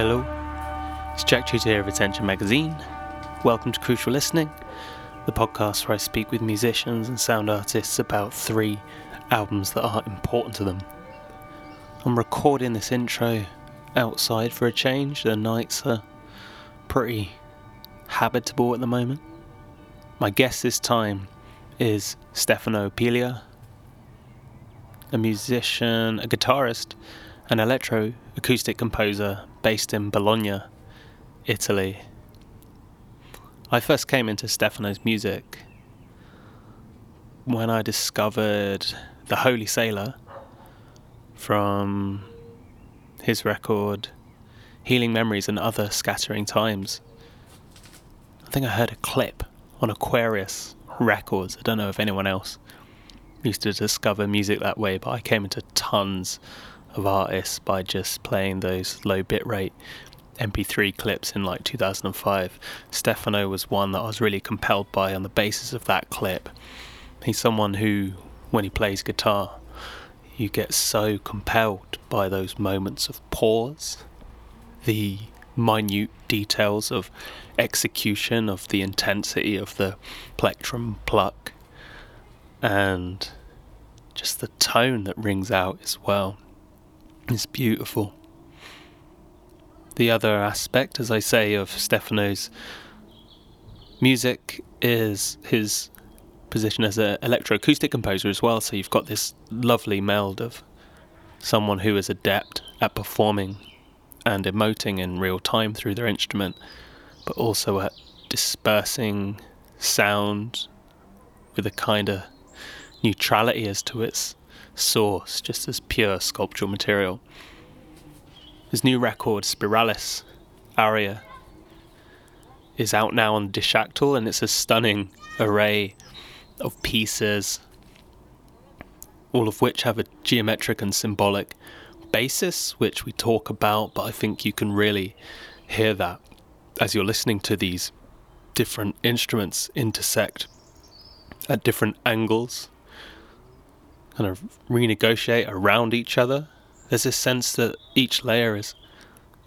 Hello, it's Jack Chuter here of Attention Magazine. Welcome to Crucial Listening, the podcast where I speak with musicians and sound artists about three albums that are important to them. I'm recording this intro outside for a change. The nights are pretty habitable at the moment. My guest this time is Stefano Pilia, a musician, a guitarist, an electro acoustic composer based in Bologna, Italy. I first came into Stefano's music when I discovered The Holy Sailor from his record Healing Memories and Other Scattering Times. I think I heard a clip on Aquarius Records. I don't know if anyone else used to discover music that way, but I came into tons of artists by just playing those low bitrate MP3 clips in like 2005. Stefano was one that I was really compelled by on the basis of that clip. He's someone who, when he plays guitar, you get so compelled by those moments of pause, the minute details of execution, of the intensity of the plectrum pluck, and just the tone that rings out as well. It's beautiful. The other aspect, as I say, of Stefano's music is his position as an electroacoustic composer as well. So you've got this lovely meld of someone who is adept at performing and emoting in real time through their instrument, but also at dispersing sound with a kind of neutrality as to its source, just as pure sculptural material. His new record, Spiralis Aurea, is out now on Dishactyl, and it's a stunning array of pieces, all of which have a geometric and symbolic basis, which we talk about, but I think you can really hear that as you're listening to these different instruments intersect at different angles kind of renegotiate around each other. There's this sense that each layer is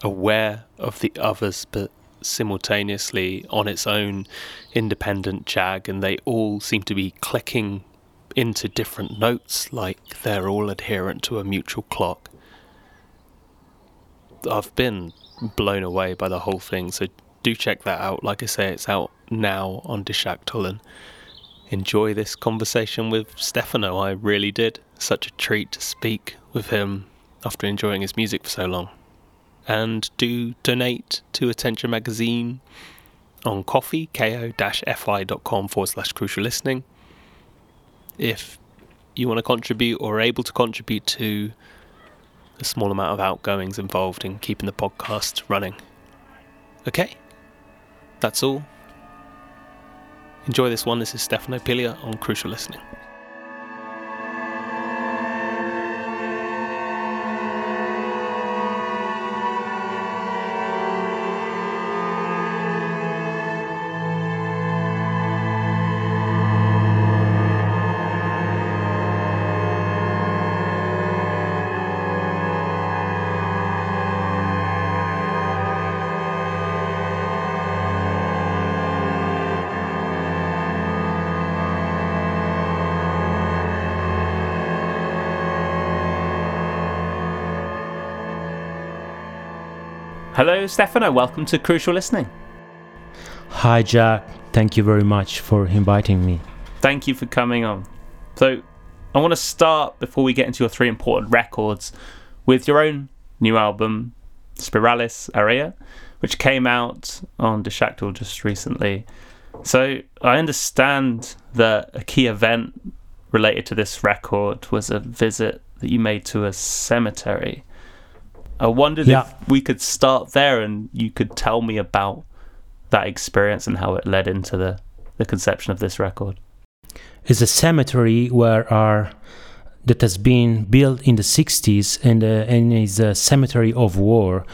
aware of the others, but simultaneously on its own independent jag, and they all seem to be clicking into different notes like they're all adherent to a mutual clock. I've been blown away by the whole thing, so do check that out. Like I say, it's out now on Dishactyl and enjoy this conversation with Stefano. I really did. Such a treat to speak with him after enjoying his music for so long. And do donate to Attention Magazine on coffee, ko-fi.com forward slash crucial listening. If you want to contribute or are able to contribute to the small amount of outgoings involved in keeping the podcast running. Okay, that's all. Enjoy this one. This is Stefano Pilia on Crucial Listening. Hello, Stefano. Welcome to Crucial Listening. Hi, Jack. Thank you very much for inviting me. Thank you for coming on. So, I want to start before we get into your three important records with your own new album, Spiralis Aurea, which came out on Dishactyl just recently. So, I understand that a key event related to this record was a visit that you made to a cemetery. I wondered yeah. if we could start there and you could tell me about that experience and how it led into the, the conception of this record. It's a cemetery where are that has been built in the 60s and, uh, and is a cemetery of war.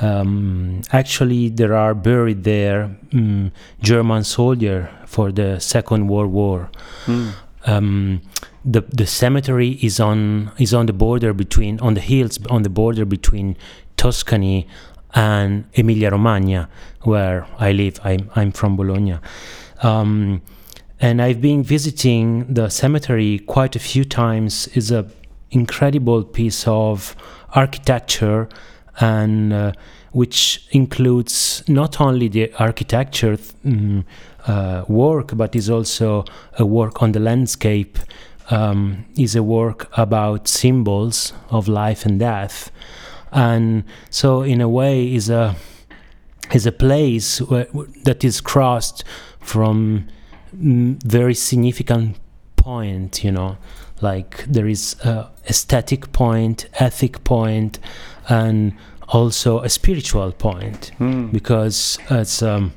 Um, actually, there are buried there um, German soldier for the Second World War. Mm. Um, the the cemetery is on is on the border between on the hills on the border between Tuscany and Emilia Romagna, where I live. I'm, I'm from Bologna. Um, and I've been visiting the cemetery quite a few times. It's an incredible piece of architecture and uh, which includes not only the architecture um, uh, work, but is also a work on the landscape. Um, is a work about symbols of life and death, and so in a way is a is a place where, that is crossed from very significant point. You know, like there is a aesthetic point, ethic point, and also a spiritual point mm. because it's um,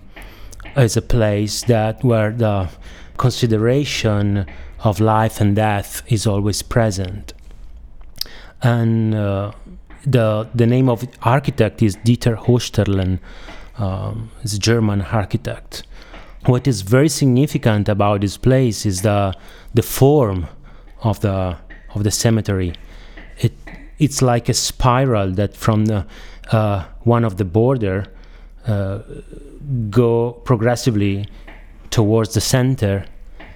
it's a place that where the consideration of life and death is always present. And uh, the the name of architect is Dieter Oesterlen um, is a German architect. What is very significant about this place is the the form of the of the cemetery. It it's like a spiral that from the uh, one of the border uh, go progressively towards the center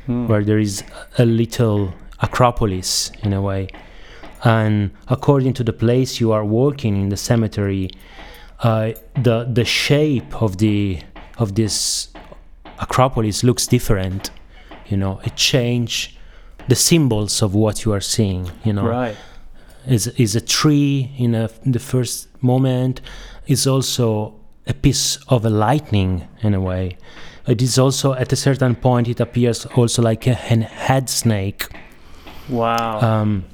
Hmm. where there is a little acropolis in a way and according to the place you are walking in the cemetery uh, the the shape of the of this acropolis looks different you know it change the symbols of what you are seeing you know Right. is is a tree in, a, in the first moment is also a piece of a lightning in a way it is also at a certain point it appears also like a head snake Wow. um,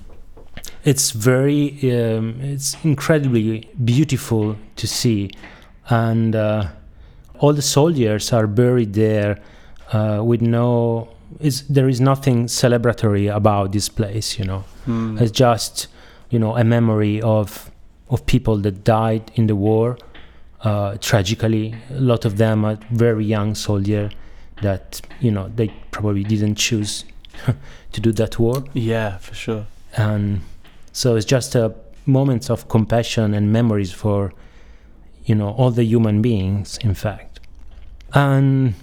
it's very um, it's incredibly beautiful to see and uh, all the soldiers are buried there uh, with no is there is nothing celebratory about this place you know Hmm. it's just you know a memory of of people that died in the war uh, tragically. A lot of them are very young soldier that you know they probably didn't choose to do that war. Yeah, for sure. and so it's just a moments of compassion and memories for you know all the human beings in fact. And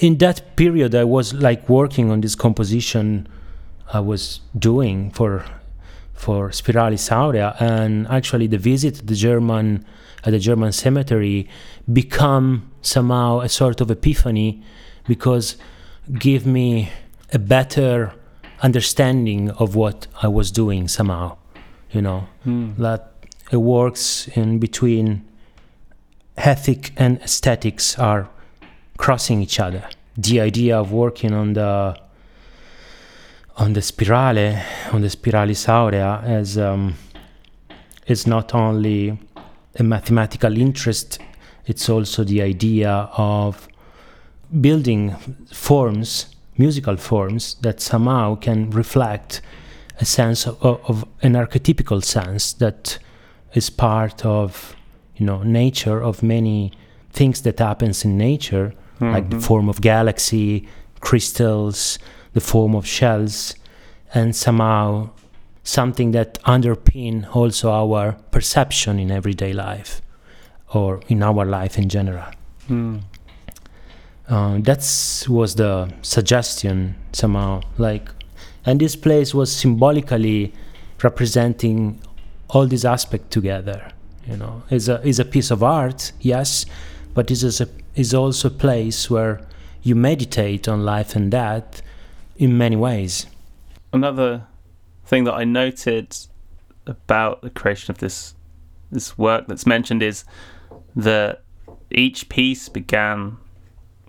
in that period i was like working on this composition i was doing for for spiralis aurea and actually the visit to the german at the german cemetery become somehow a sort of epiphany because give me a better understanding of what I was doing somehow, you know, Hmm. that it works in between ethic and aesthetics are crossing each other. The idea of working on the on the spirale, on the spiralis aurea, as um, is not only a mathematical interest; it's also the idea of building forms musical forms that somehow can reflect a sense of, of, of, an archetypical sense that is part of you know nature of many things that happens in nature mm-hmm. like the form of galaxy crystals the form of shells and somehow something that underpin also our perception in everyday life or in our life in general mm. uh, that was the suggestion somehow like and this place was symbolically representing all these aspects together you know is a is a piece of art yes but it is a is also a place where you meditate on life and death in many ways another thing that i noted about the creation of this this work that's mentioned is that each piece began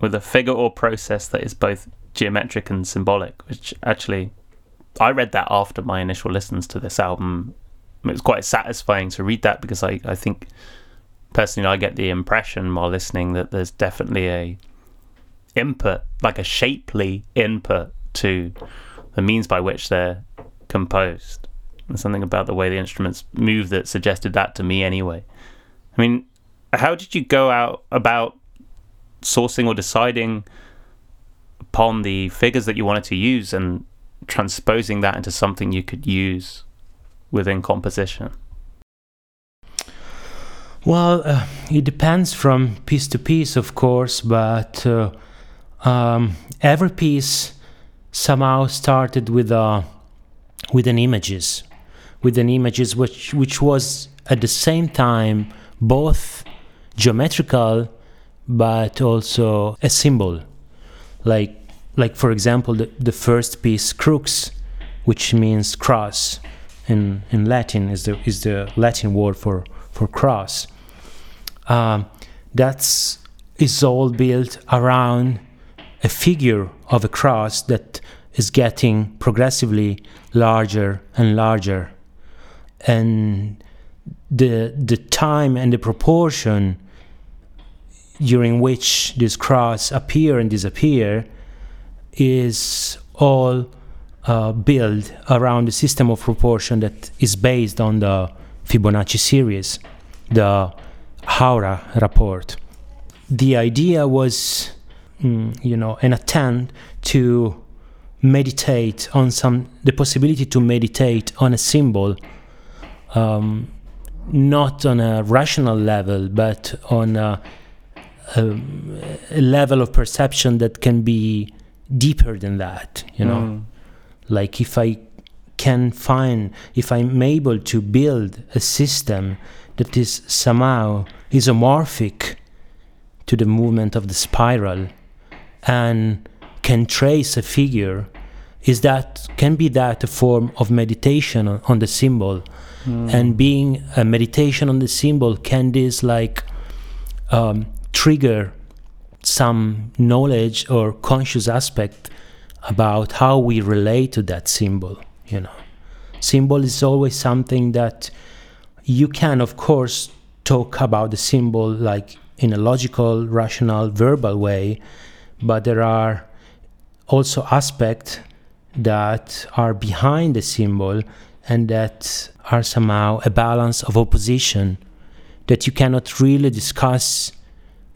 with a figure or process that is both geometric and symbolic, which actually I read that after my initial listens to this album. It was quite satisfying to read that because I, I think personally I get the impression while listening that there's definitely a input, like a shapely input to the means by which they're composed. And something about the way the instruments move that suggested that to me anyway. I mean, how did you go out about sourcing or deciding upon the figures that you wanted to use and transposing that into something you could use within composition? Well, uh, it depends from piece to piece, of course, but uh, um, every piece somehow started with a with an images, with an images which which was at the same time both geometrical but also a symbol, like like for example the, the first piece crux, which means cross, in in Latin is the is the Latin word for for cross. Um, that's is all built around a figure of a cross that is getting progressively larger and larger and the the time and the proportion during which this cross appear and disappear is all uh, built around a system of proportion that is based on the Fibonacci series, the Haura report. The idea was, you know, an attempt to meditate on some, the possibility to meditate on a symbol, um, not on a rational level, but on a, a, a, level of perception that can be deeper than that, you know. Mm. Like if I can find, if I'm able to build a system that is somehow isomorphic to the movement of the spiral and can trace a figure is that can be that a form of meditation on, on the symbol mm. and being a meditation on the symbol can this like um, trigger some knowledge or conscious aspect about how we relate to that symbol you know symbol is always something that you can, of course, talk about the symbol like in a logical, rational, verbal way, but there are also aspects that are behind the symbol and that are somehow a balance of opposition that you cannot really discuss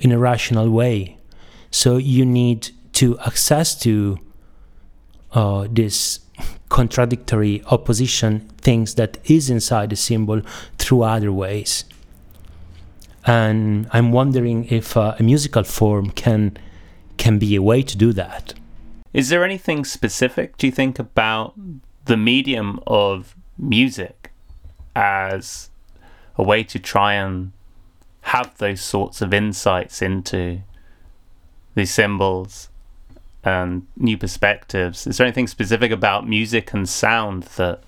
in a rational way. So you need to access to uh, this contradictory opposition things that is inside the symbol through other ways and i'm wondering if uh, a musical form can can be a way to do that is there anything specific do you think about the medium of music as a way to try and have those sorts of insights into these symbols and new perspectives. Is there anything specific about music and sound that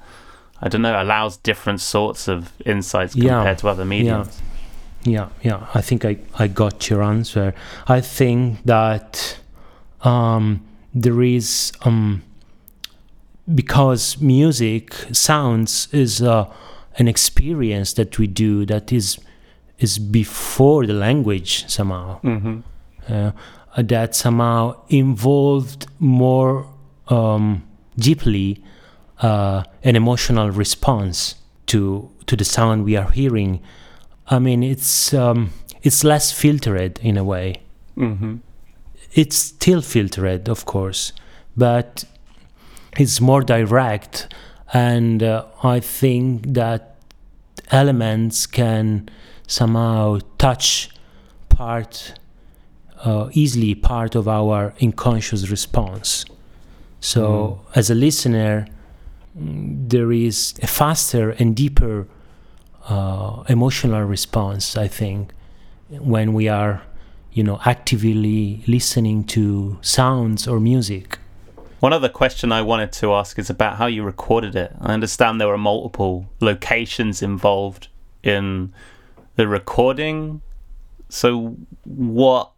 I don't know allows different sorts of insights compared yeah. to other mediums? Yeah. Yeah, yeah. I think I, I got your answer. I think that um, there is um, because music sounds is uh, an experience that we do that is is before the language somehow. Mm-hmm. Uh, that somehow involved more um, deeply uh, an emotional response to to the sound we are hearing. I mean, it's um, it's less filtered in a way. Mm-hmm. It's still filtered, of course, but it's more direct, and uh, I think that elements can somehow touch part uh, easily part of our unconscious response. So, mm. as a listener, there is a faster and deeper uh, emotional response, I think, when we are, you know, actively listening to sounds or music. One other question I wanted to ask is about how you recorded it. I understand there were multiple locations involved in the recording. So, what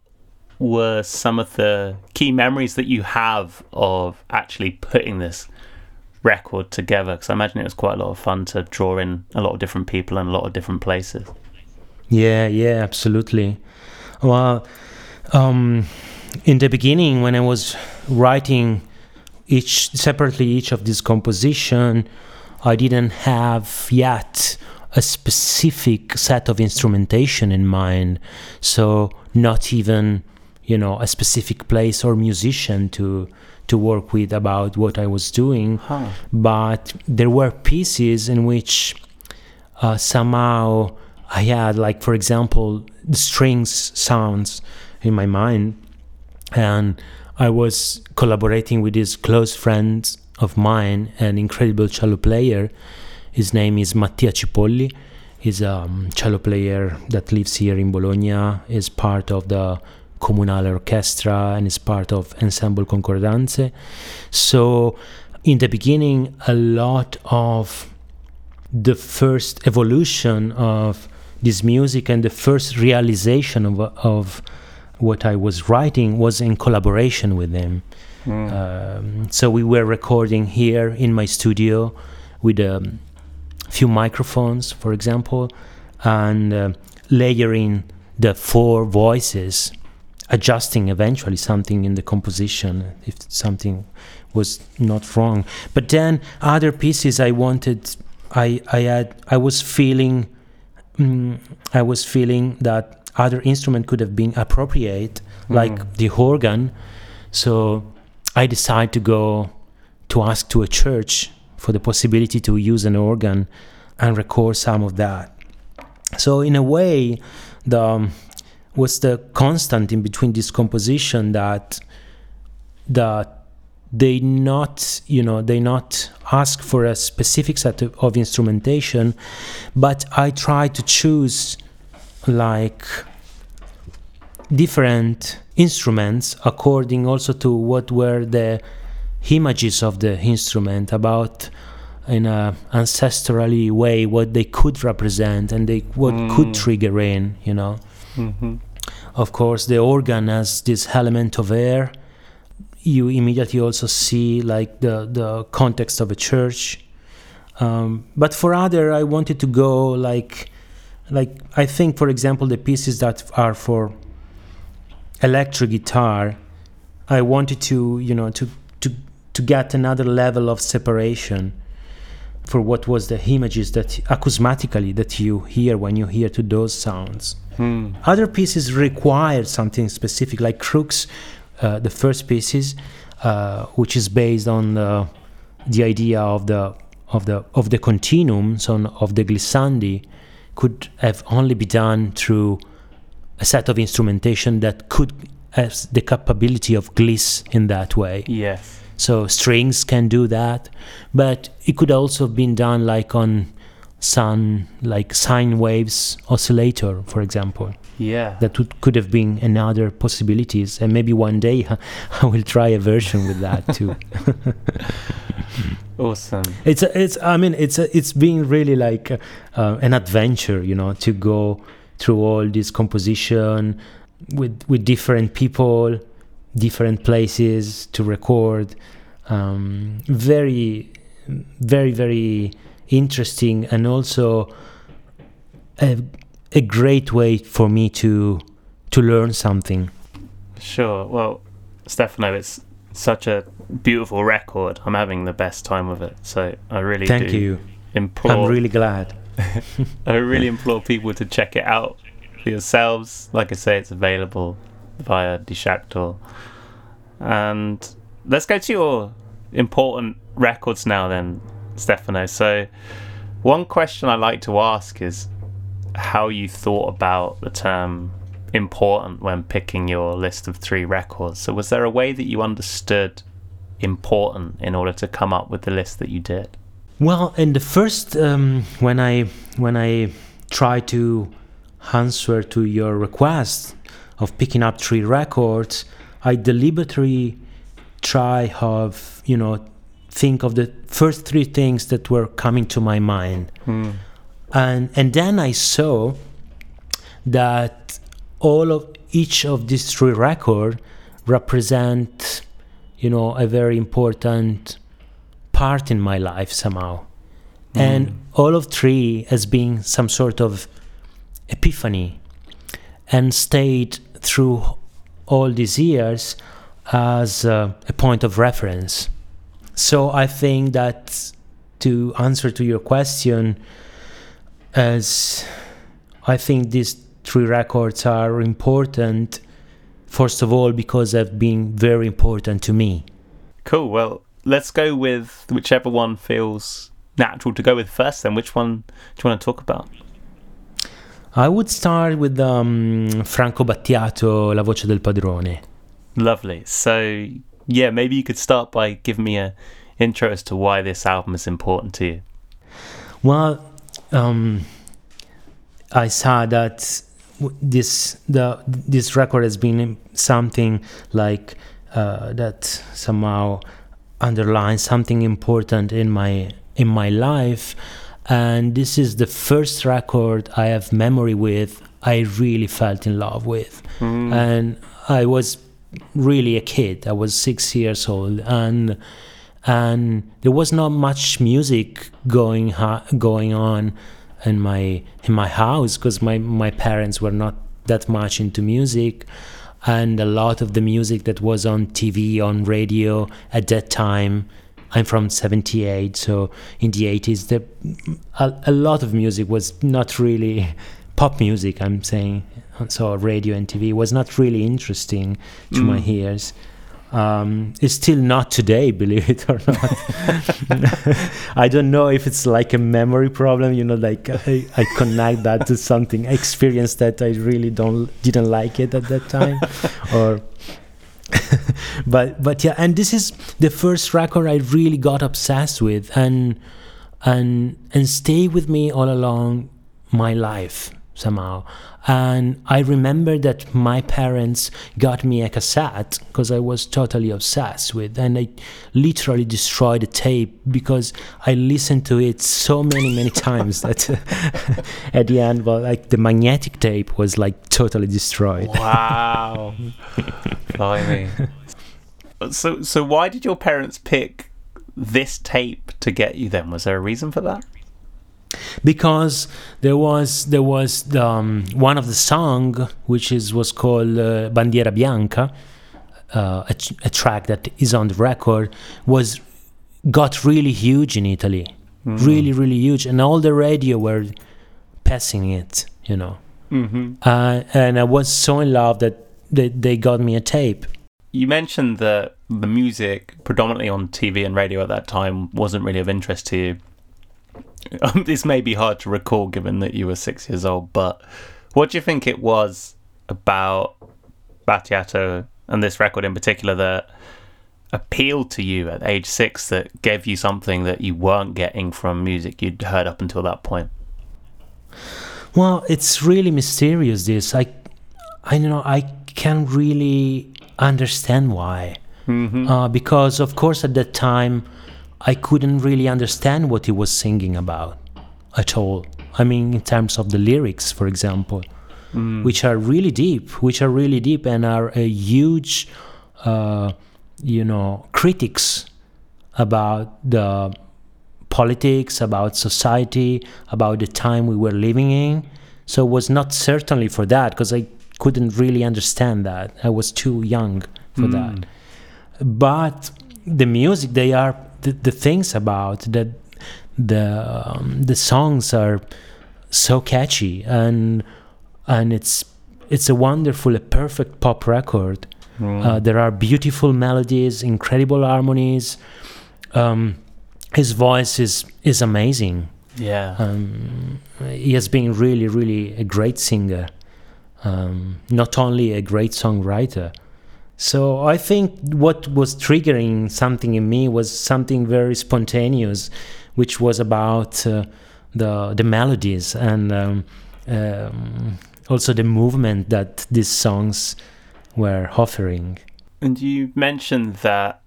were some of the key memories that you have of actually putting this record together? Because I imagine it was quite a lot of fun to draw in a lot of different people and a lot of different places. Yeah, yeah, absolutely. Well, um, in the beginning, when I was writing each separately each of these composition, I didn't have yet a specific set of instrumentation in mind. So not even you know a specific place or musician to to work with about what I was doing, huh. but there were pieces in which uh, somehow I had like for example the strings sounds in my mind and I was collaborating with this close friend of mine, an incredible cello player. His name is Mattia Cipolli. He's a um, cello player that lives here in Bologna, is part of the Comunale Orchestra and is part of Ensemble Concordanze. So, in the beginning, a lot of the first evolution of this music and the first realization of, of what I was writing was in collaboration with him. Mm. Um, so we were recording here in my studio with a um, few microphones, for example, and uh, layering the four voices, adjusting eventually something in the composition if something was not wrong. But then other pieces I wanted, I I had I was feeling, mm, I was feeling that other instrument could have been appropriate, mm. like the organ. So I decided to go to ask to a church for the possibility to use an organ and record some of that. So in a way, the um, was the constant in between this composition that that they not you know they not ask for a specific set of, of instrumentation but i try to choose like different instruments according also to what were the images of the instrument about in a ancestrally way what they could represent and they what mm. could trigger in you know mm-hmm. of course the organ has this element of air you immediately also see like the the context of a church um, but for other i wanted to go like like I think, for example, the pieces that are for electric guitar, I wanted to, you know, to to to get another level of separation for what was the images that acousmatically that you hear when you hear to those sounds. Hmm. Other pieces require something specific, like Crux, uh, the first pieces, uh, which is based on the, the idea of the of the of the continuum, so of the glissandi could have only be done through a set of instrumentation that could have the capability of gliss in that way. Yes. So strings can do that, but it could also have been done like on some like sine waves oscillator, for example. Yeah. That would, could have been another possibilities, and maybe one day I will try a version with that too. awesome. It's a, it's I mean it's a, it's been really like uh, an adventure, you know, to go through all this composition with with different people, different places to record. Um, very, very, very interesting, and also a, a great way for me to to learn something. Sure. Well, Stefano, it's such a beautiful record. I'm having the best time with it. So I really thank you. Implore, I'm really glad. I really implore people to check it out for yourselves. Like I say, it's available via Dishactyl. And let's go to your important records now, then, Stefano. So, one question I like to ask is how you thought about the term important when picking your list of three records. So, was there a way that you understood important in order to come up with the list that you did? Well, in the first, um, when I when I tried to answer to your request of picking up three records, I deliberately try of you know think of the first three things that were coming to my mind, hmm. and and then I saw that all of each of these three records represent you know a very important part in my life somehow mm. and all of three has been some sort of epiphany and stayed through all these years as uh, a point of reference so i think that to answer to your question as i think these three records are important, first of all, because they've been very important to me. Cool. Well, let's go with whichever one feels natural to go with first, then. Which one do you want to talk about? I would start with um, Franco Battiato, La voce del padrone. Lovely. So, yeah, maybe you could start by giving me a intro as to why this album is important to you. Well, um, I saw that this the this record has been something like uh, that somehow underlines something important in my in my life and this is the first record I have memory with. I really felt in love with, mm. and I was really a kid. I was six years old, and and there was not much music going ha- going on in my in my house because my my parents were not that much into music and a lot of the music that was on TV on radio at that time I'm from 78, so in the 80s, the, a, a lot of music was not really pop music, I'm saying. So radio and TV was not really interesting to mm. my ears. Um, it's still not today, believe it or not. I don't know if it's like a memory problem, you know, like I, I connect that to something experience that I really don't didn't like it at that time, or but but yeah, and this is the first record I really got obsessed with and and and stay with me all along my life somehow. And I remember that my parents got me a cassette because I was totally obsessed with, and I literally destroyed the tape because I listened to it so many, many times that at the end, well, like the magnetic tape was like totally destroyed. Wow. Blimey. So, so why did your parents pick this tape to get you then? Was there a reason for that? Because there was there was the, um, one of the song which is was called uh, Bandiera Bianca, uh, a, a, track that is on the record, was got really huge in Italy, mm-hmm. really really huge, and all the radio were passing it, you know. Mm-hmm. Uh, and I was so in love that they, they got me a tape. You mentioned that the music, predominantly on TV and radio at that time, wasn't really of interest to you. Um, this may be hard to recall given that you were six years old, but what do you think it was about Battiato and this record in particular that appealed to you at age six that gave you something that you weren't getting from music you'd heard up until that point? Well, it's really mysterious. This I, I don't know. I can't really understand why. Mm-hmm. Uh, because of course at that time I couldn't really understand what he was singing about at all. I mean, in terms of the lyrics, for example, mm. which are really deep, which are really deep and are a huge, uh, you know, critics about the politics, about society, about the time we were living in. So it was not certainly for that because I couldn't really understand that. I was too young for mm. that. But the music, they are the, the things about that the um, the songs are so catchy and and it's it's a wonderful a perfect pop record. Mm. uh, there are beautiful melodies incredible harmonies. Um, his voice is is amazing. Yeah. Um, he has been really really a great singer. Um, not only a great songwriter so I think what was triggering something in me was something very spontaneous, which was about uh, the the melodies and um, um, also the movement that these songs were offering. And you mentioned that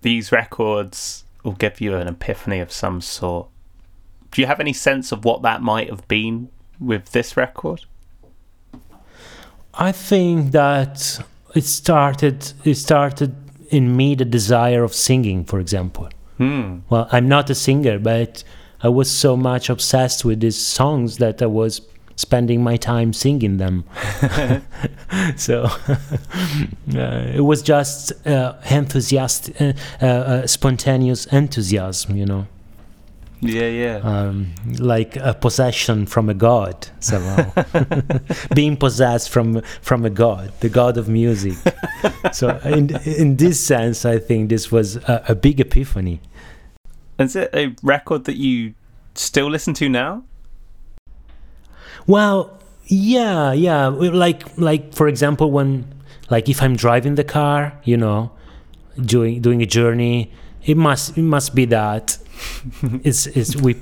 these records will give you an epiphany of some sort. Do you have any sense of what that might have been with this record? I think that it started it started in me the desire of singing for example. Hmm. well i'm not a singer but i was so much obsessed with these songs that i was spending my time singing them. So uh, it was just uh, enthusiastic uh, uh, uh, spontaneous enthusiasm you know yeah, yeah. Um, like a possession from a god somehow, being possessed from from a god, the god of music. so in in this sense, I think this was a, a big epiphany. Is it a record that you still listen to now? Well, yeah, yeah. Like like for example, when like if I'm driving the car, you know, doing doing a journey, it must it must be that. It's it's we,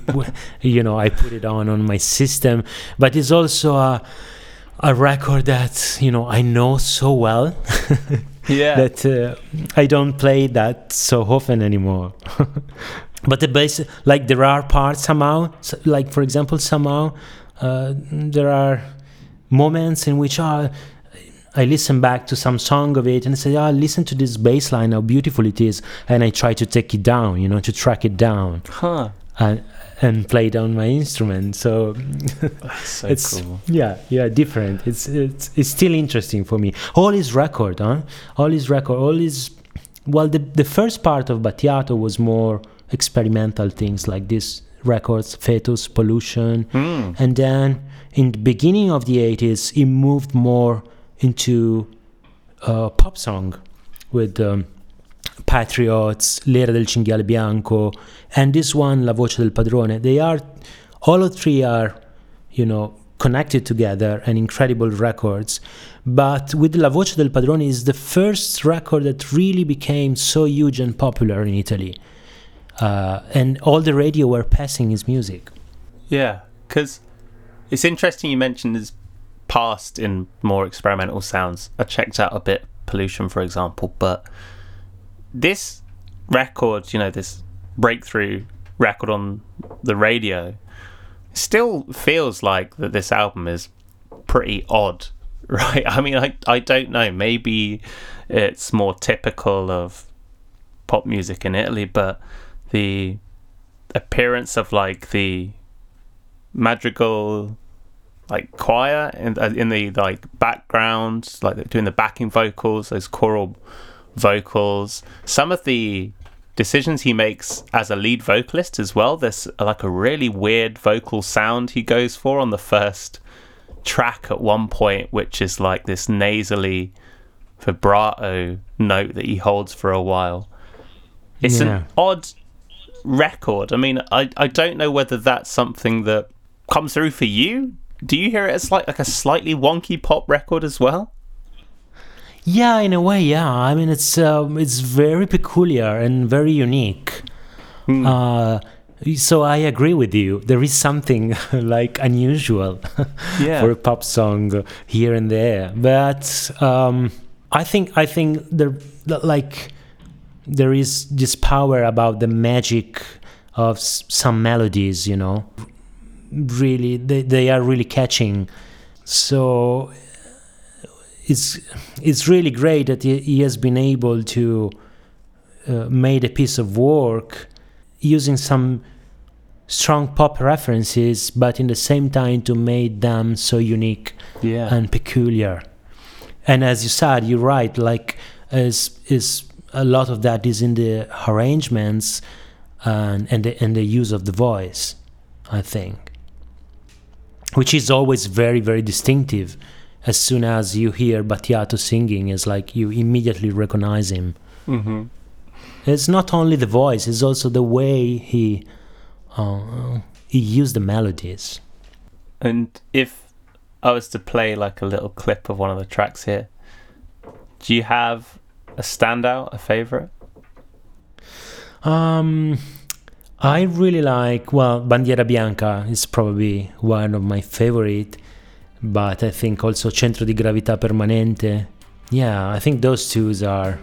you know, I put it on on my system, but it's also a a record that you know I know so well. yeah. that uh, I don't play that so often anymore. but the bass, like there are parts somehow, like for example, somehow uh, there are moments in which uh, I listen back to some song of it and say, "Ah, oh, listen to this bass line, how beautiful it is," and I try to take it down, you know, to track it down. Huh. And, and play it on my instrument. So, so it's cool. yeah, yeah, different. It's it's it's still interesting for me. All his record, huh? All his record, all his well, the the first part of Battiato was more experimental things like this records, Fetus, Pollution, Mm. and then in the beginning of the 80s, he moved more into uh, pop song with um, Patriots, L'era del cinghiale bianco, and this one, La voce del padrone. They are, all three are, you know, connected together and incredible records. But with La voce del padrone is the first record that really became so huge and popular in Italy. Uh, and all the radio were passing his music. Yeah, because it's interesting you mentioned his past in more experimental sounds. I checked out a bit Pollution, for example, but this record, you know, this breakthrough record on the radio, still feels like that this album is pretty odd, right? I mean, I, I don't know. Maybe it's more typical of pop music in Italy, but the appearance of like the madrigal like choir in, in the like background like doing the backing vocals those choral vocals. Some of the decisions he makes as a lead vocalist as well there's like a really weird vocal sound he goes for on the first track at one point which is like this nasally vibrato note that he holds for a while. It's Yeah. an odd record. I mean I, I don't know whether that's something that comes through for you do you hear it as like like a slightly wonky pop record as well Yeah, in a way, yeah. I mean, it's um, it's very peculiar and very unique. Uh, so I agree with you. There is something like unusual Yeah. for a pop song here and there, but um, I think I think there like there is this power about the magic of s- some melodies. You know, really they they are really catching. So it's it's really great that he, he has been able to uh, made a piece of work using some strong pop references but in the same time to make them so unique yeah. and peculiar. And as you said you're right like is is a lot of that is in the arrangements and and the, and the use of the voice i think which is always very very distinctive. As soon as you hear Battiato singing it's like you immediately recognize him. Mm-hmm. it's not only the voice it's also the way he uh, he used the melodies. And if i was to play like a little clip of one of the tracks here do you have a standout a favorite? Um, I really like. Well, Bandiera Bianca is probably one of my favorite, but I think also Centro di Gravità Permanente. Yeah, I think those two are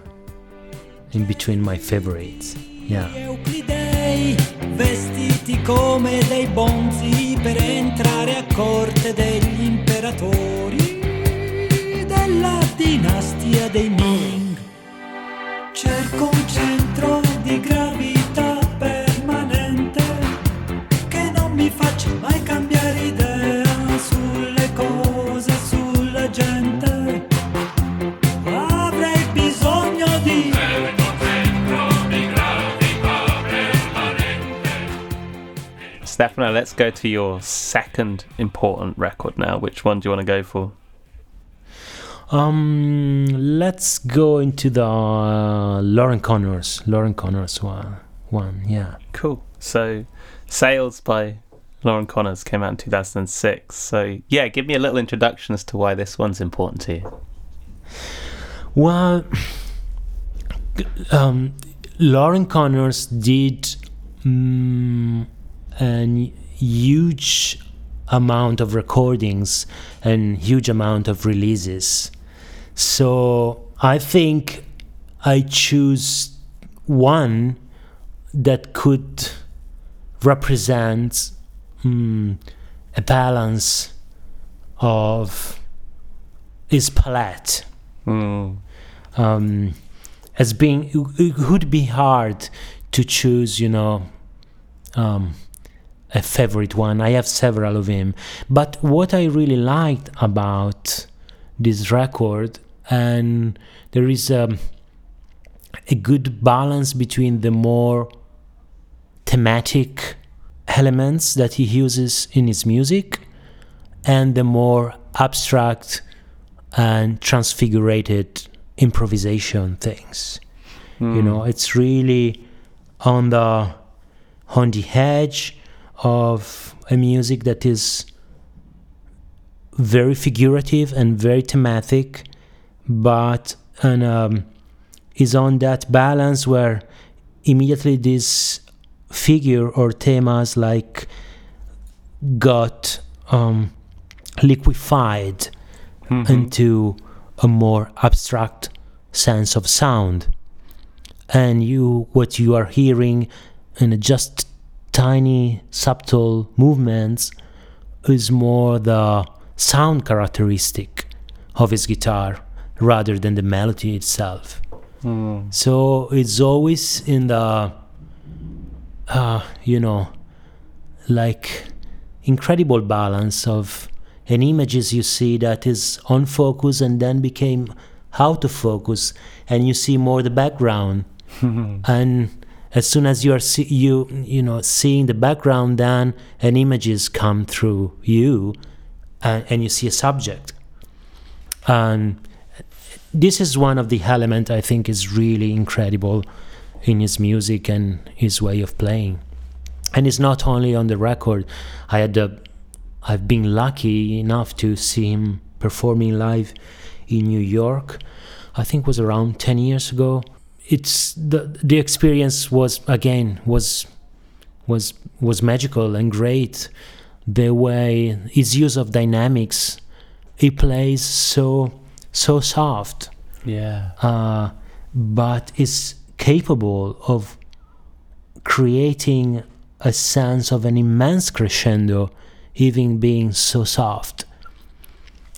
in between my favorites. Yeah. Euclidei, vestiti come dei bonzi per entrare a corte degli imperatori della dinastia dei Ming. Cerco un centro di gravità stefano let's go to your second important record now which one do you want to go for Um, let's go into the uh, Loren Connors, Loren Connors one. One, yeah. cool so Sails by Loren Connors came out in 2006. So, yeah, give me a little introduction as to why this one's important to you. Well, um, Loren Connors did um, a huge amount of recordings and huge amount of releases. So I think I choose one that could represent um, a balance of his palette. Mm. Um, as being, it would be hard to choose, you know, um, a favorite one. I have several of him. But what I really liked about this record, and there is a, a good balance between the more thematic elements that he uses in his music and the more abstract and transfigurated improvisation things. Mm. You know, it's really on the on the edge of a music that is very figurative and very thematic, but and um, is on that balance where immediately this figure or themas like got um, liquefied mm-hmm. into a more abstract sense of sound and you what you are hearing in a just tiny subtle movements is more the sound characteristic of his guitar rather than the melody itself mm. so it's always in the uh, you know like incredible balance of an images you see that is on focus and then became out of focus and you see more the background and as soon as you are see, you you know seeing the background then an images come through you and, and you see a subject and this is one of the element i think is really incredible in his music and his way of playing and it's not only on the record i had the I've been lucky enough to see him performing live in New York. I think was around 10 years ago. It's the the experience was again was was was magical and great. The way his use of dynamics, he plays so so soft. Yeah. Uh, but is capable of creating a sense of an immense crescendo even being so soft.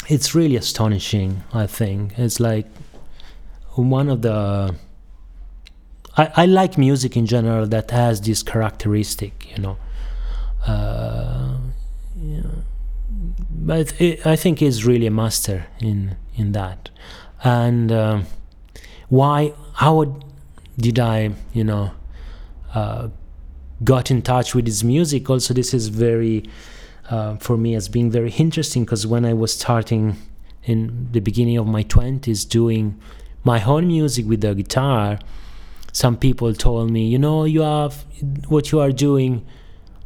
It's really astonishing, I think. It's like one of the. I, I like music in general that has this characteristic, you know. Uh, yeah. But it, I think he's really a master in in that. And uh, why? How did I, you know, uh, got in touch with his music? Also, this is very uh, for me as being very interesting because when I was starting in the beginning of my 20s doing my own music with the guitar, some people told me, you know, you have what you are doing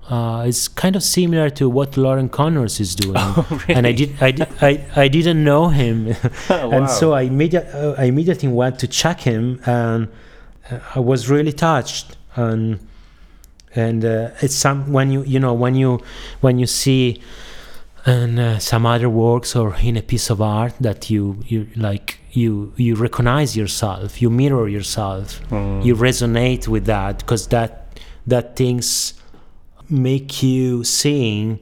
uh, is kind of similar to what Loren Connors is doing. Oh, really? And I did, I, did, I, I didn't know him, oh, and so I, immediate, uh, I immediately went to check him, and uh, I was really touched. And and uh, it's some when you you know when you when you see in uh, some other works or in a piece of art that you you like you you recognize yourself you mirror yourself mm. you resonate with that because that that things make you seeing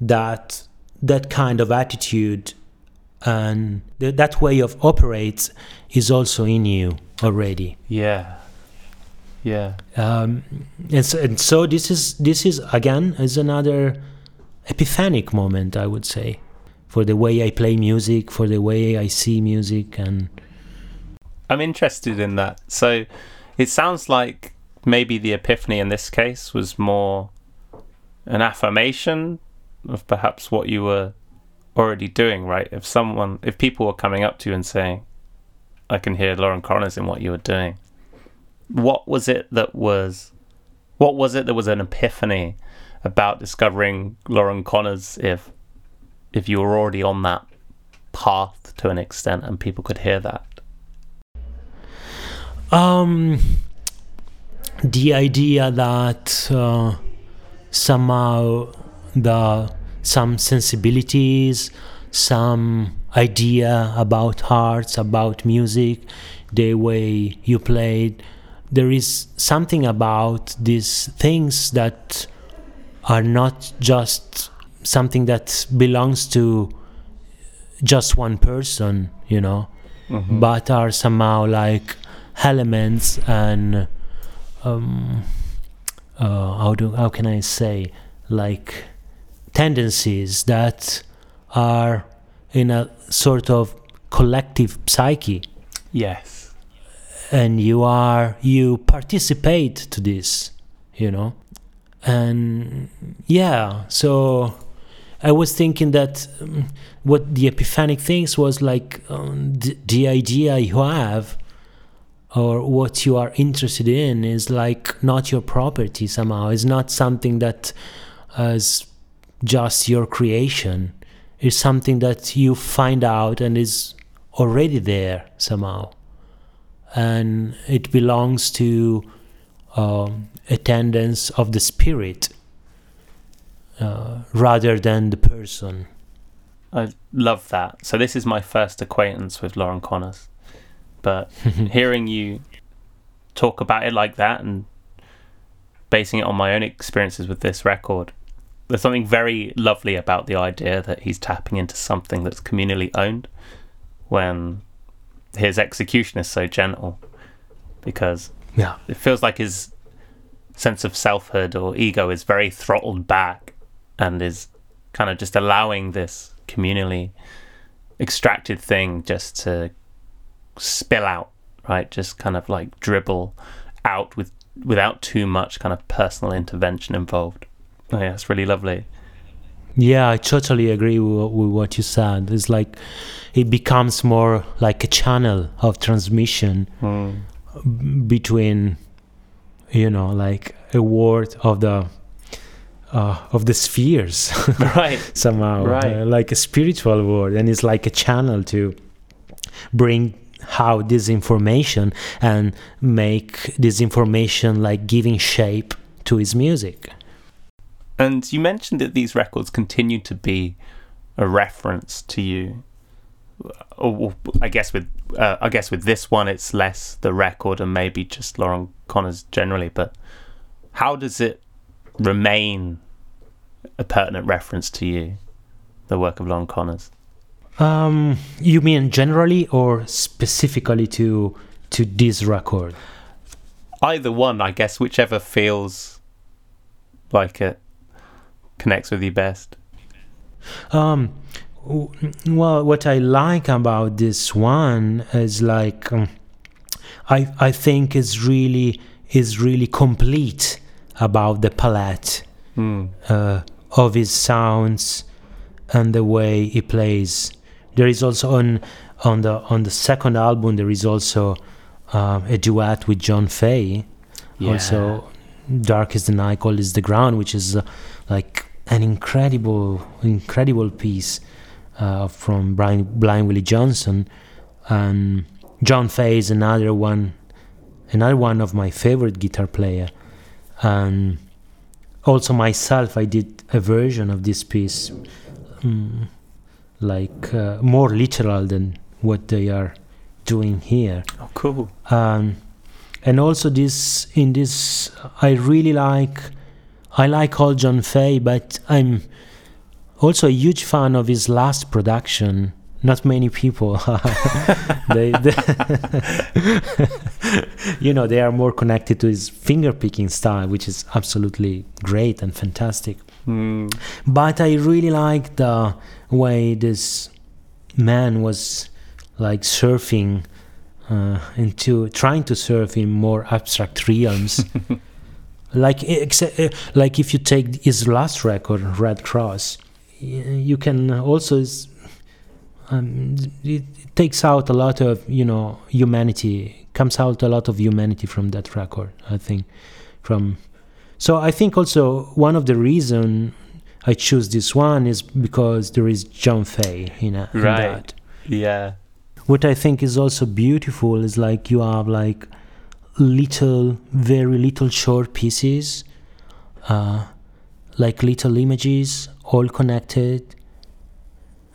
that that kind of attitude and th- that way of operates is also in you already yeah yeah. Um, and, so, and so this is this is again is another epiphanic moment, I would say, for the way I play music, for the way I see music, and I'm interested in that. So it sounds like maybe the epiphany in this case was more an affirmation of perhaps what you were already doing, right? If someone, if people were coming up to you and saying, "I can hear Loren Connors in what you were doing," what was it that was what was it that was an epiphany about discovering Loren Connors if if you were already on that path to an extent and people could hear that? Um, the idea that uh, somehow the some sensibilities, some idea about arts, about music, the way you played, there is something about these things that are not just something that belongs to just one person, you know, Mm-hmm. but are somehow like elements and um, uh, how do how can I say like tendencies that are in a sort of collective psyche Yes. and you are you participate to this you know and yeah so i was thinking that um, what the epiphanic things was like um, the, the idea you have or what you are interested in is like not your property somehow. It's not something that is just your creation. It's something that you find out and is already there somehow. And it belongs to um, a tendency of the spirit uh, rather than the person. I love that. So this is my first acquaintance with Loren Connors, but hearing you talk about it like that and basing it on my own experiences with this record, there's something very lovely about the idea that he's tapping into something that's communally owned when his execution is so gentle because Yeah. it feels like his sense of selfhood or ego is very throttled back and is kind of just allowing this communally extracted thing just to spill out right just kind of like dribble out with without too much kind of personal intervention involved oh yeah it's really lovely Yeah, I totally agree with, with what you said. It's like it becomes more like a channel of transmission Mm. Between, you know, like a word of the uh, of the spheres right somehow, Right. uh, like a spiritual word, and it's like a channel to bring how this information and make this information like giving shape to his music. And you mentioned that these records continue to be a reference to you. Or I guess with uh, I guess with this one, it's less the record and maybe just Loren Connors generally. But how does it remain a pertinent reference to you, the work of Loren Connors? Um, you mean generally or specifically to to this record? Either one, I guess, whichever feels like it connects with you best. Um, well, what I like about this one is like um, I I think is really is really complete about the palette Mm. uh, of his sounds and the way he plays. There is also on on the on the second album there is also uh, a duet with John Fahey. Also, Dark is the Night, Cold is the Ground, which is uh, like an incredible incredible piece uh, from Brian, Blind Willie Johnson, and John Fahey is another one, another one of my favorite guitar player, and also myself I did a version of this piece, mm, like uh, more literal than what they are doing here. Oh, cool. Um, and also this in this I really like I like all John Fahey, but I'm also a huge fan of his last production. Not many people, they, they you know, they are more connected to his finger picking style, which is absolutely great and fantastic. Mm. But I really like the way this man was like surfing uh, into trying to surf in more abstract realms. like uh, like if you take his last record, Red Cross, you can also um, it, it takes out a lot of you know humanity comes out a lot of humanity from that record. I think from so I think also one of the reason I choose this one is because there is John Fahey in, a, in Right. that. Yeah. What I think is also beautiful is like you have like little, very little short pieces, uh, like little images, all connected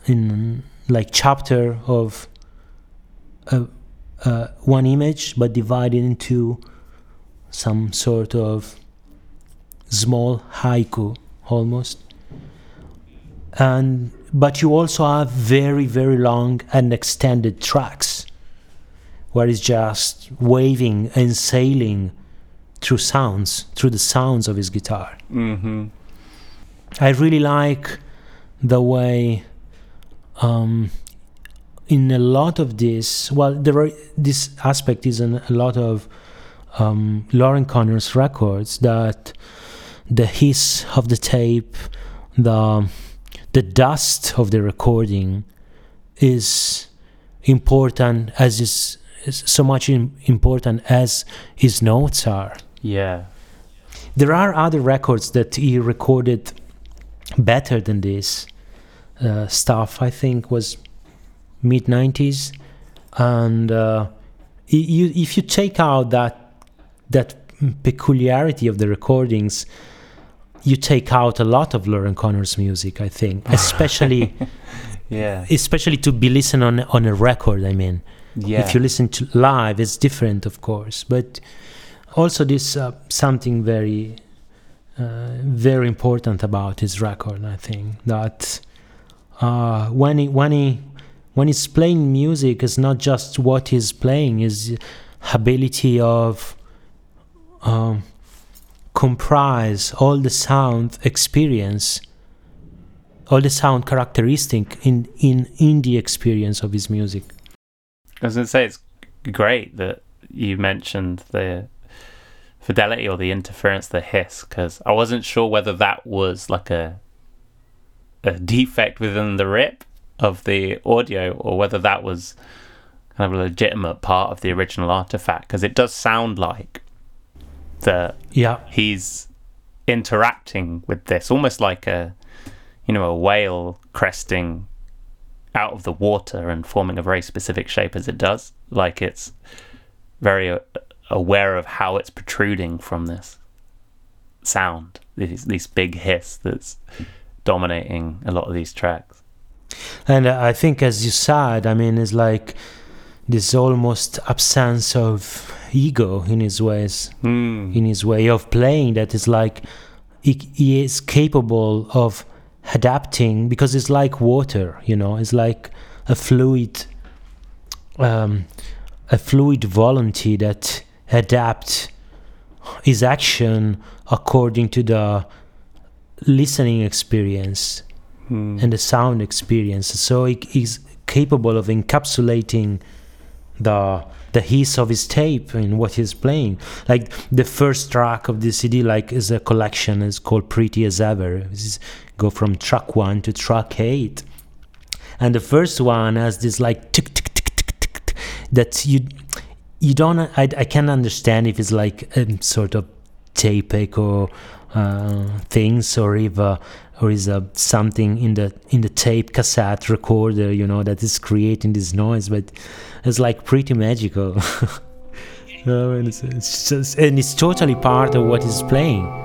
in like chapter of uh, uh, one image, but divided into some sort of small haiku almost and but you also have very very long and extended tracks where it's just waving and sailing through sounds through the sounds of his guitar Mm-hmm. I really like the way um, in a lot of this well there are this aspect is in a lot of um, loren connor's records that the hiss of the tape the the dust of the recording is important as is, is so much im- important as his notes are Yeah. there are other records that he recorded better than this uh, stuff i think was mid 90s and uh, you, if you take out that that peculiarity of the recordings you take out a lot of Loren Connor's music i think especially Yeah. especially to be listened on on a record i mean Yeah. if you listen to live it's different of course but also this uh, something very uh, very important about his record i think that uh, when he when he when he's playing music it's not just what he's playing his ability of um, comprise all the sound experience all the sound characteristic in in in the experience of his music. I was to say it's great that you mentioned the fidelity or the interference, the hiss, because I wasn't sure whether that was like a a defect within the rip of the audio or whether that was kind of a legitimate part of the original artifact. Because it does sound like that yeah he's interacting with this almost like a you know a whale cresting out of the water and forming a very specific shape as it does like it's very uh, aware of how it's protruding from this sound this, this big hiss that's dominating a lot of these tracks And I think, as you said, I mean, it's like this almost absence of ego in his ways, mm. in his way of playing. That is like he, he is capable of adapting because it's like water, you know, it's like a fluid, um, a fluid volunteer that adapt his action according to the listening experience Mm. and the sound experience. So he is capable of encapsulating the the hiss of his tape in what he's playing. Like the first track of the CD, like is a collection. is called Pretty as Ever. This is go from track one to track eight, and the first one has this like tick tick tick tick tick tick that you you don't. I I can't understand if it's like a sort of tape echo uh, things or if uh, or is uh, something in the in the tape cassette recorder you know that is creating this noise but it's like pretty magical and it's, it's just and it's totally part of what he's playing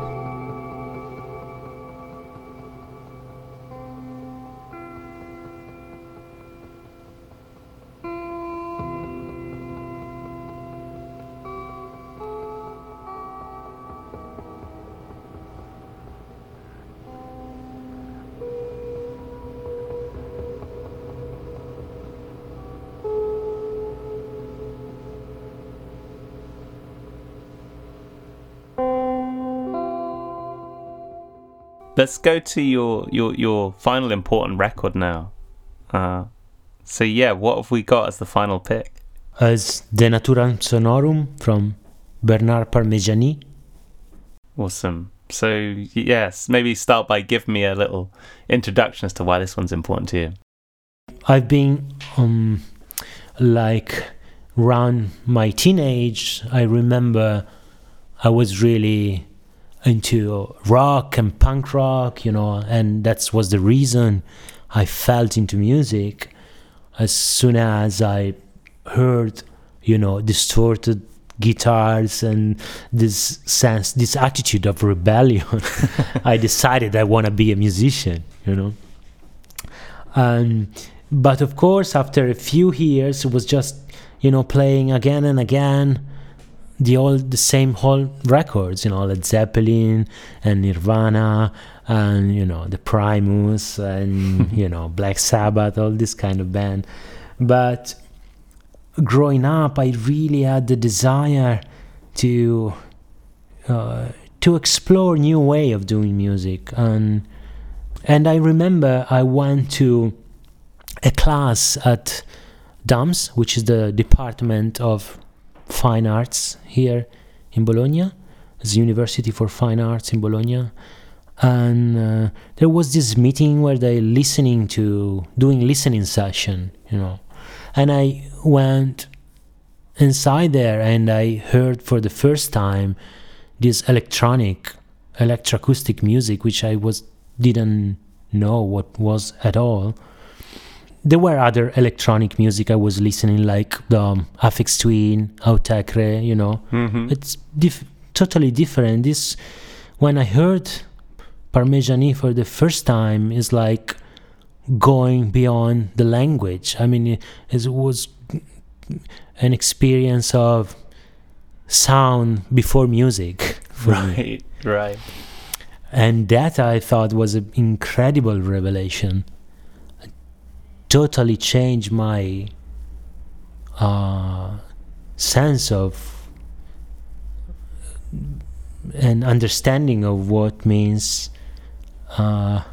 let's go to your your your final important record now uh so yeah what have we got as the final pick as De Natura Sonorum from Bernard Parmegiani Awesome. So yes, maybe start by giving me a little introduction as to why this one's important to you. I've been um like around my teenage I remember I was really into rock and punk rock, you know, and that was the reason I felt into music as soon as I heard, you know, distorted guitars and this sense, this attitude of rebellion. I decided I want to be a musician, you know. Um, but of course, after a few years, it was just, you know, playing again and again the all the same whole records, you know, Led Zeppelin and Nirvana and you know the Primus and you know Black Sabbath, all this kind of band. But growing up, I really had the desire to uh, to explore new way of doing music and and I remember I went to a class at DAMS, which is the Department of Fine Arts here in Bologna, the University for Fine Arts in Bologna. And uh, there was this meeting where they listening to doing listening session, you know. And I went inside there and I heard for the first time this electronic electroacoustic music which I was didn't know what was at all there were other electronic music I was listening, like the um, Aphex Twin, Autechre, you know. Mm-hmm. It's totally different. This, when I heard Parmegiani for the first time, is like going beyond the language. I mean, it, it was an experience of sound before music. Right, me. right. And that I thought was an incredible revelation totally changed my uh, sense of an understanding of what means uh,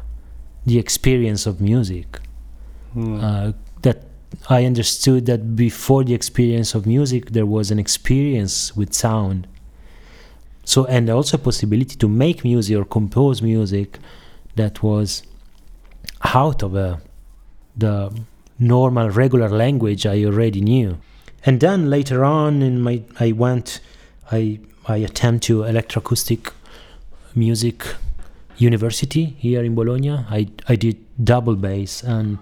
the experience of music. Mm. Uh, that I understood that before the experience of music, there was an experience with sound. So, and also a possibility to make music or compose music that was out of a the normal regular language I already knew. And then later on in my I went I I attend to electroacoustic music university here in Bologna. I I did double bass and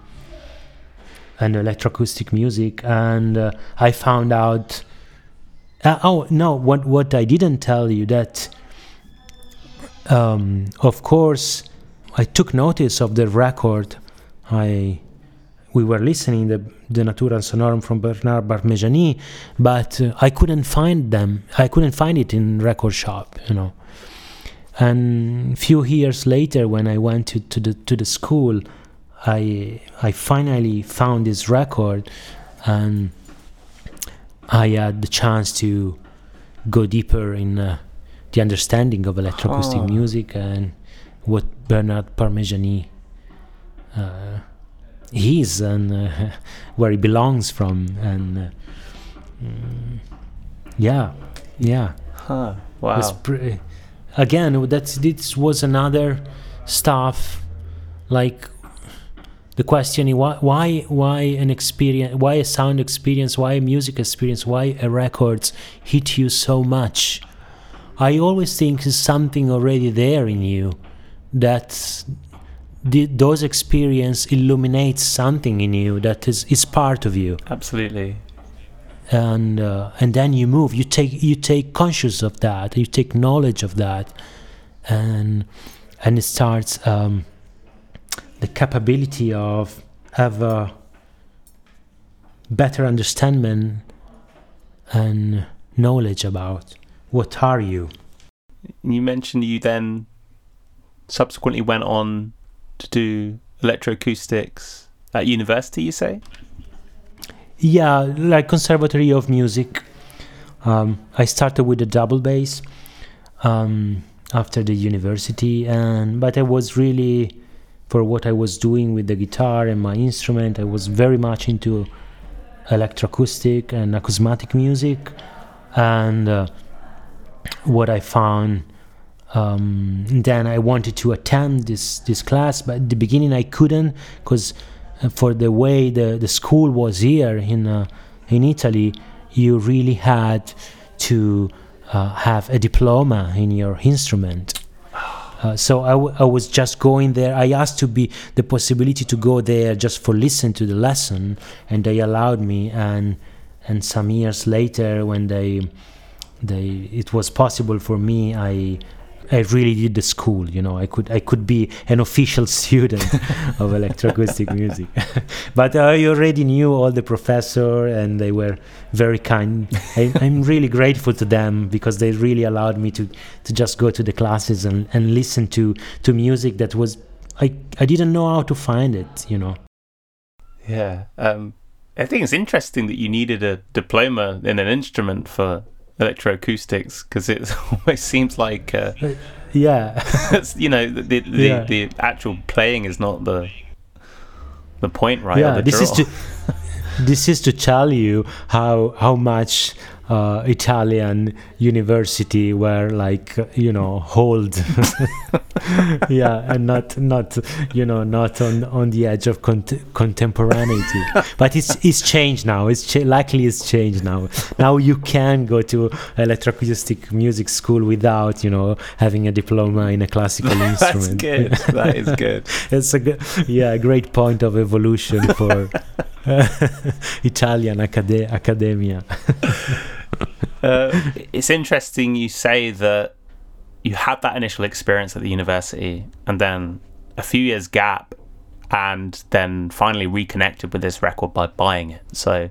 and electroacoustic music and uh, I found out uh, oh no what what I didn't tell you that um, of course I took notice of the record I we were listening the the Natural Sonorum from Bernard Parmegiani, but uh, I couldn't find them. I couldn't find it in record shop, you know. And a few years later, when I went to, to the to the school, I I finally found this record, and I had the chance to go deeper in uh, the understanding of electroacoustic oh. music and what Bernard Parmegiani. Uh, he's and uh, where he belongs from and uh, mm, yeah yeah. Huh wow. pre- again that's this was another stuff like the question why why why an experience why a sound experience why a music experience why a records hit you so much? I always think is something already there in you that the, those experience illuminates something in you that is, is part of you. Absolutely. And uh, and then you move you take you take conscious of that you take knowledge of that and and it starts um, the capability of have a better understanding and knowledge about what are you. You mentioned you then subsequently went on to do electroacoustics at university, you say? Yeah, like Conservatory of Music. Um, I started with a double bass um, after the university, and but I was really for what I was doing with the guitar and my instrument. I was very much into electroacoustic and acousmatic music, and uh, what I found um, then I wanted to attend this this class, but at the beginning I couldn't because uh, for the way the, the school was here in uh, in Italy, you really had to uh, have a diploma in your instrument. Uh, so I, w- I was just going there. I asked to be the possibility to go there just for listen to the lesson, and they allowed me. And and some years later, when they they it was possible for me, I I really did the school. You know, I could I could be an official student of electroacoustic music. but I already knew all the professor, and they were very kind. I, I'm really grateful to them because they really allowed me to to just go to the classes and, and listen to to music that was I I didn't know how to find it. You know. Yeah. Um, I think it's interesting that you needed a diploma in an instrument for electroacoustics because it almost seems like uh, yeah you know the the, Yeah. the actual playing is not the the point right yeah this is to this is to tell you how how much uh, Italian university where like you know hold. Yeah and not not you know not on on the edge of cont- contemporaneity. But it's it's changed now. It's cha- likely it's changed now. Now you can go to electroacoustic music school without you know having a diploma in a classical that's instrument. good. That is good. It's a good, yeah, a great point of evolution for Italian acad- academia. Uh, it's interesting you say that you had that initial experience at the university and then a few years gap and then finally reconnected with this record by buying it. So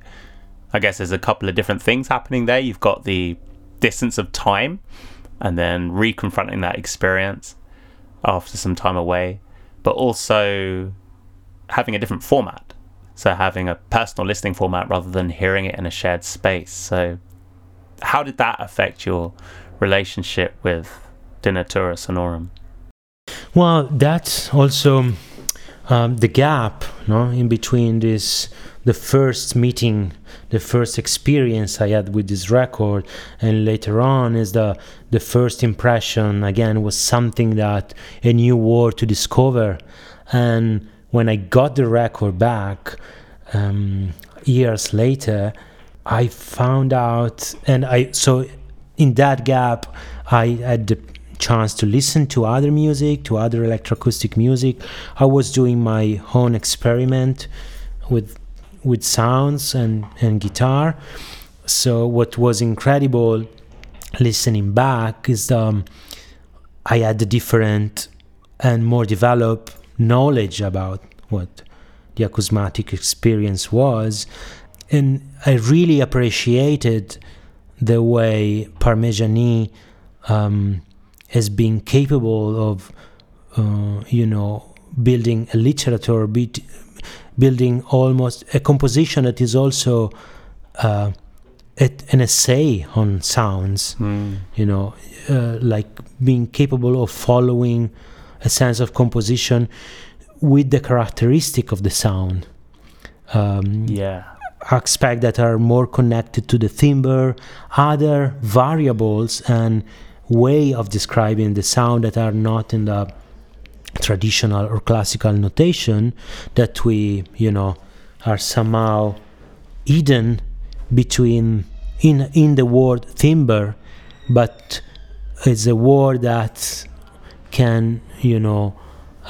i guess there's a couple of different things happening there. You've got the distance of time and then reconfronting that experience after some time away but also having a different format. So having a personal listening format rather than hearing it in a shared space. So how did that affect your relationship with De Natura Sonorum? Well, that's also um, the gap, no, in between this, the first meeting, the first experience I had with this record, and later on is the the first impression. Again, was something that a new world to discover, and when I got the record back um, years later, I found out, and I so in that gap, I had the chance to listen to other music, to other electroacoustic music. I was doing my own experiment with with sounds and and guitar. So what was incredible listening back is um, I had a different and more developed knowledge about what the acousmatic experience was, and I really appreciated the way Parmegiani um, has been capable of, uh, you know, building a literature, bit, building almost a composition that is also uh, a- an essay on sounds. You know, uh, like being capable of following a sense of composition with the characteristic of the sound. Um, Yeah. Aspects that are more connected to the timbre, other variables and way of describing the sound that are not in the traditional or classical notation that we, you know, are somehow hidden between in in the word timbre, but it's a word that can, you know,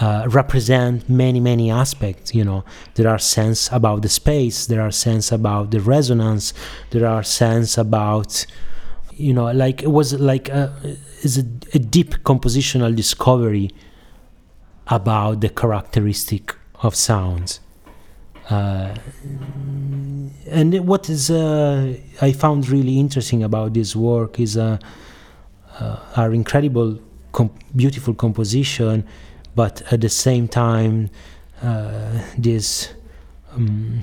uh, represent many many aspects you know. There are sense about the space there are sense about the resonance there are sense about you know like it was like a, is a, a deep compositional discovery about the characteristic of sounds. Uh, and what is uh, I found really interesting about this work is uh, uh, our incredible, com- beautiful composition, but at the same time, uh, this um,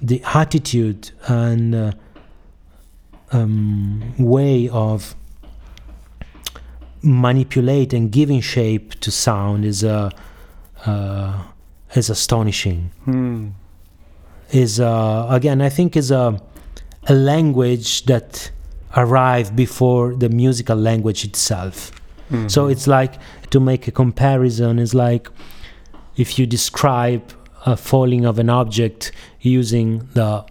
the attitude and uh, um, way of manipulate and giving shape to sound is uh, uh, is astonishing Hmm. is uh, again I think is a a language that arrived before the musical language itself. So it's like to make a comparison is like if you describe a falling of an object using the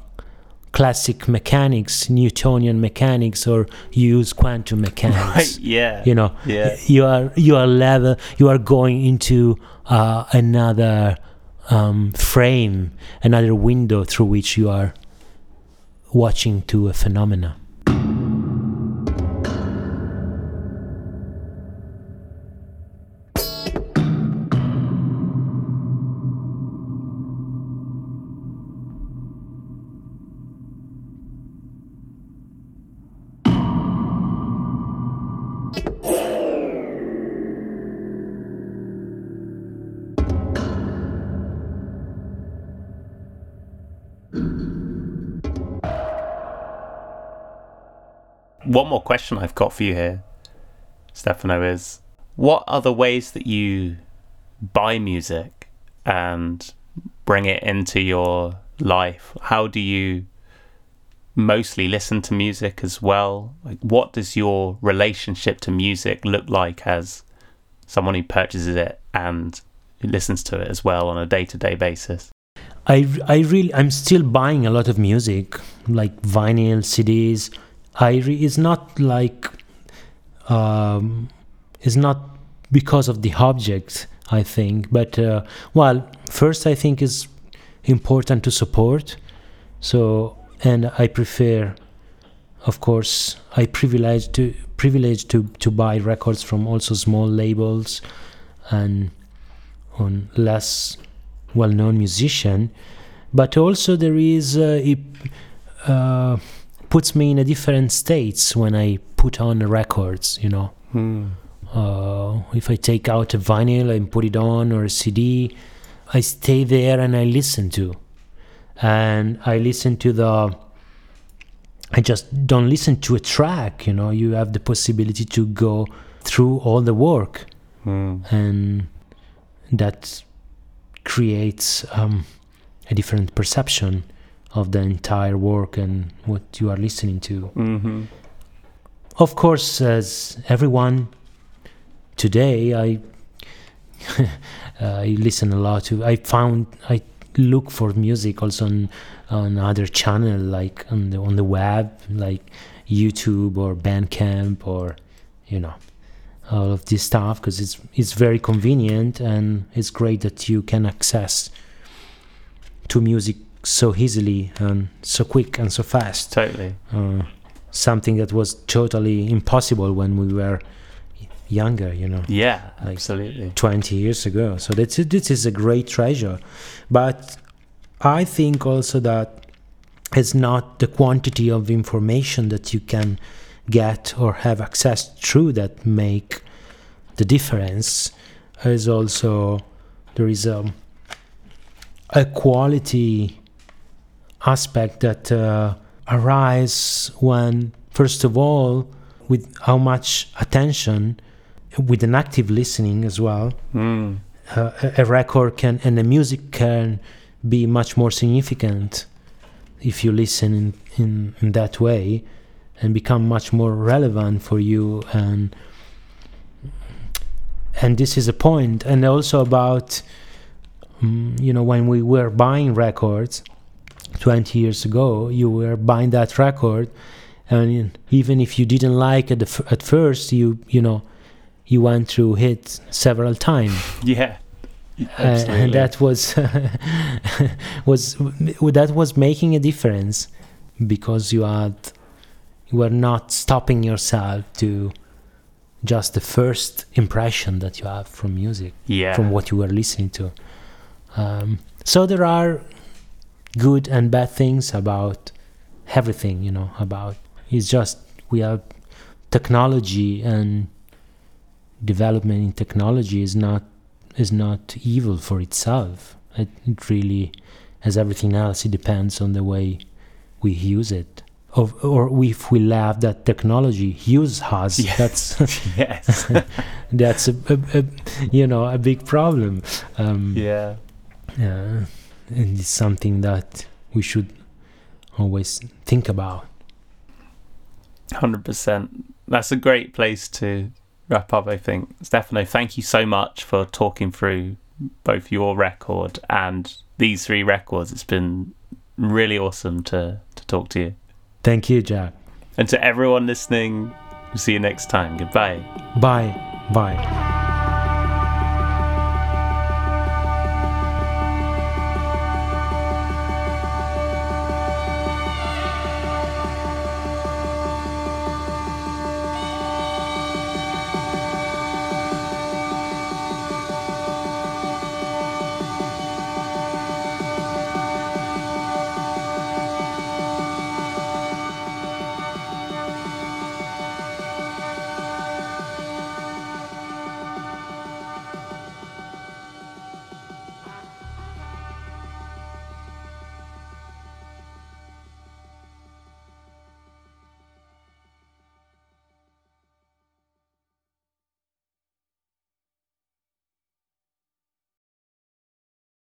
classic mechanics, Newtonian mechanics, or you use quantum mechanics. Right, yeah. You know, Yeah. you are you are level. You are going into uh, another um, frame, another window through which you are watching to a phenomena. More question I've got for you here, Stefano, is what are the ways that you buy music and bring it into your life? How do you mostly listen to music as well? Like, what does your relationship to music look like as someone who purchases it and listens to it as well on a day to day basis? I, I really I'm still buying a lot of music like vinyl CDs I re- it's not like um, it's not because of the object I think but uh, well first I think is important to support. So and I prefer of course I privilege to privilege to to buy records from also small labels and on less well-known musician. But also there is uh, it uh, puts me in a different states when I put on the records you know? Uh, if I take out a vinyl and put it on or a CD I stay there and I listen to. And I listen to the I just don't listen to a track you know? You have the possibility to go through all the work. And that creates um, a different perception of the entire work and what you are listening to. Mm-hmm. Of course, as everyone today, I I listen a lot to. I found I look for music also on on other channel like on the on the web like YouTube or Bandcamp or you know all of this stuff because it's it's very convenient and it's great that you can access to music so easily and so quick and so fast. Totally. uh, something that was totally impossible when we were younger you know. Yeah, Like- absolutely. 20 years ago. So that's this is a great treasure. But i think also that it's not the quantity of information that you can get or have access through that make the difference. Is also there is a a quality aspect that uh, arise when first of all with how much attention with an active listening as well Mm. uh, a- a record can and the music can be much more significant if you listen in, in, in that way and become much more relevant for you and and this is a point and also about mm, you know when we were buying records 20 years ago you were buying that record and even if you didn't like it at first you you know you went through it several times Yeah. uh, and that was was that was making a difference because you had you were not stopping yourself to just the first impression that you have from music yeah. from what you were listening to um, so there are good and bad things about everything you know about it's just we have technology and development in technology is not is not evil for itself. It, it really, as everything else, it depends on the way we use it. Or, or if we love that technology use us, Yeah. that's yes. that's a, a, a you know a big problem. Um, yeah. uh, and it's something that we should always think about. Hundred percent. That's a great place to wrap up. I think, Stefano. Thank you so much for talking through both your record and these three records. It's been really awesome to to talk to you. Thank you, Jack. And to everyone listening, see you next time. Goodbye. Bye. Bye.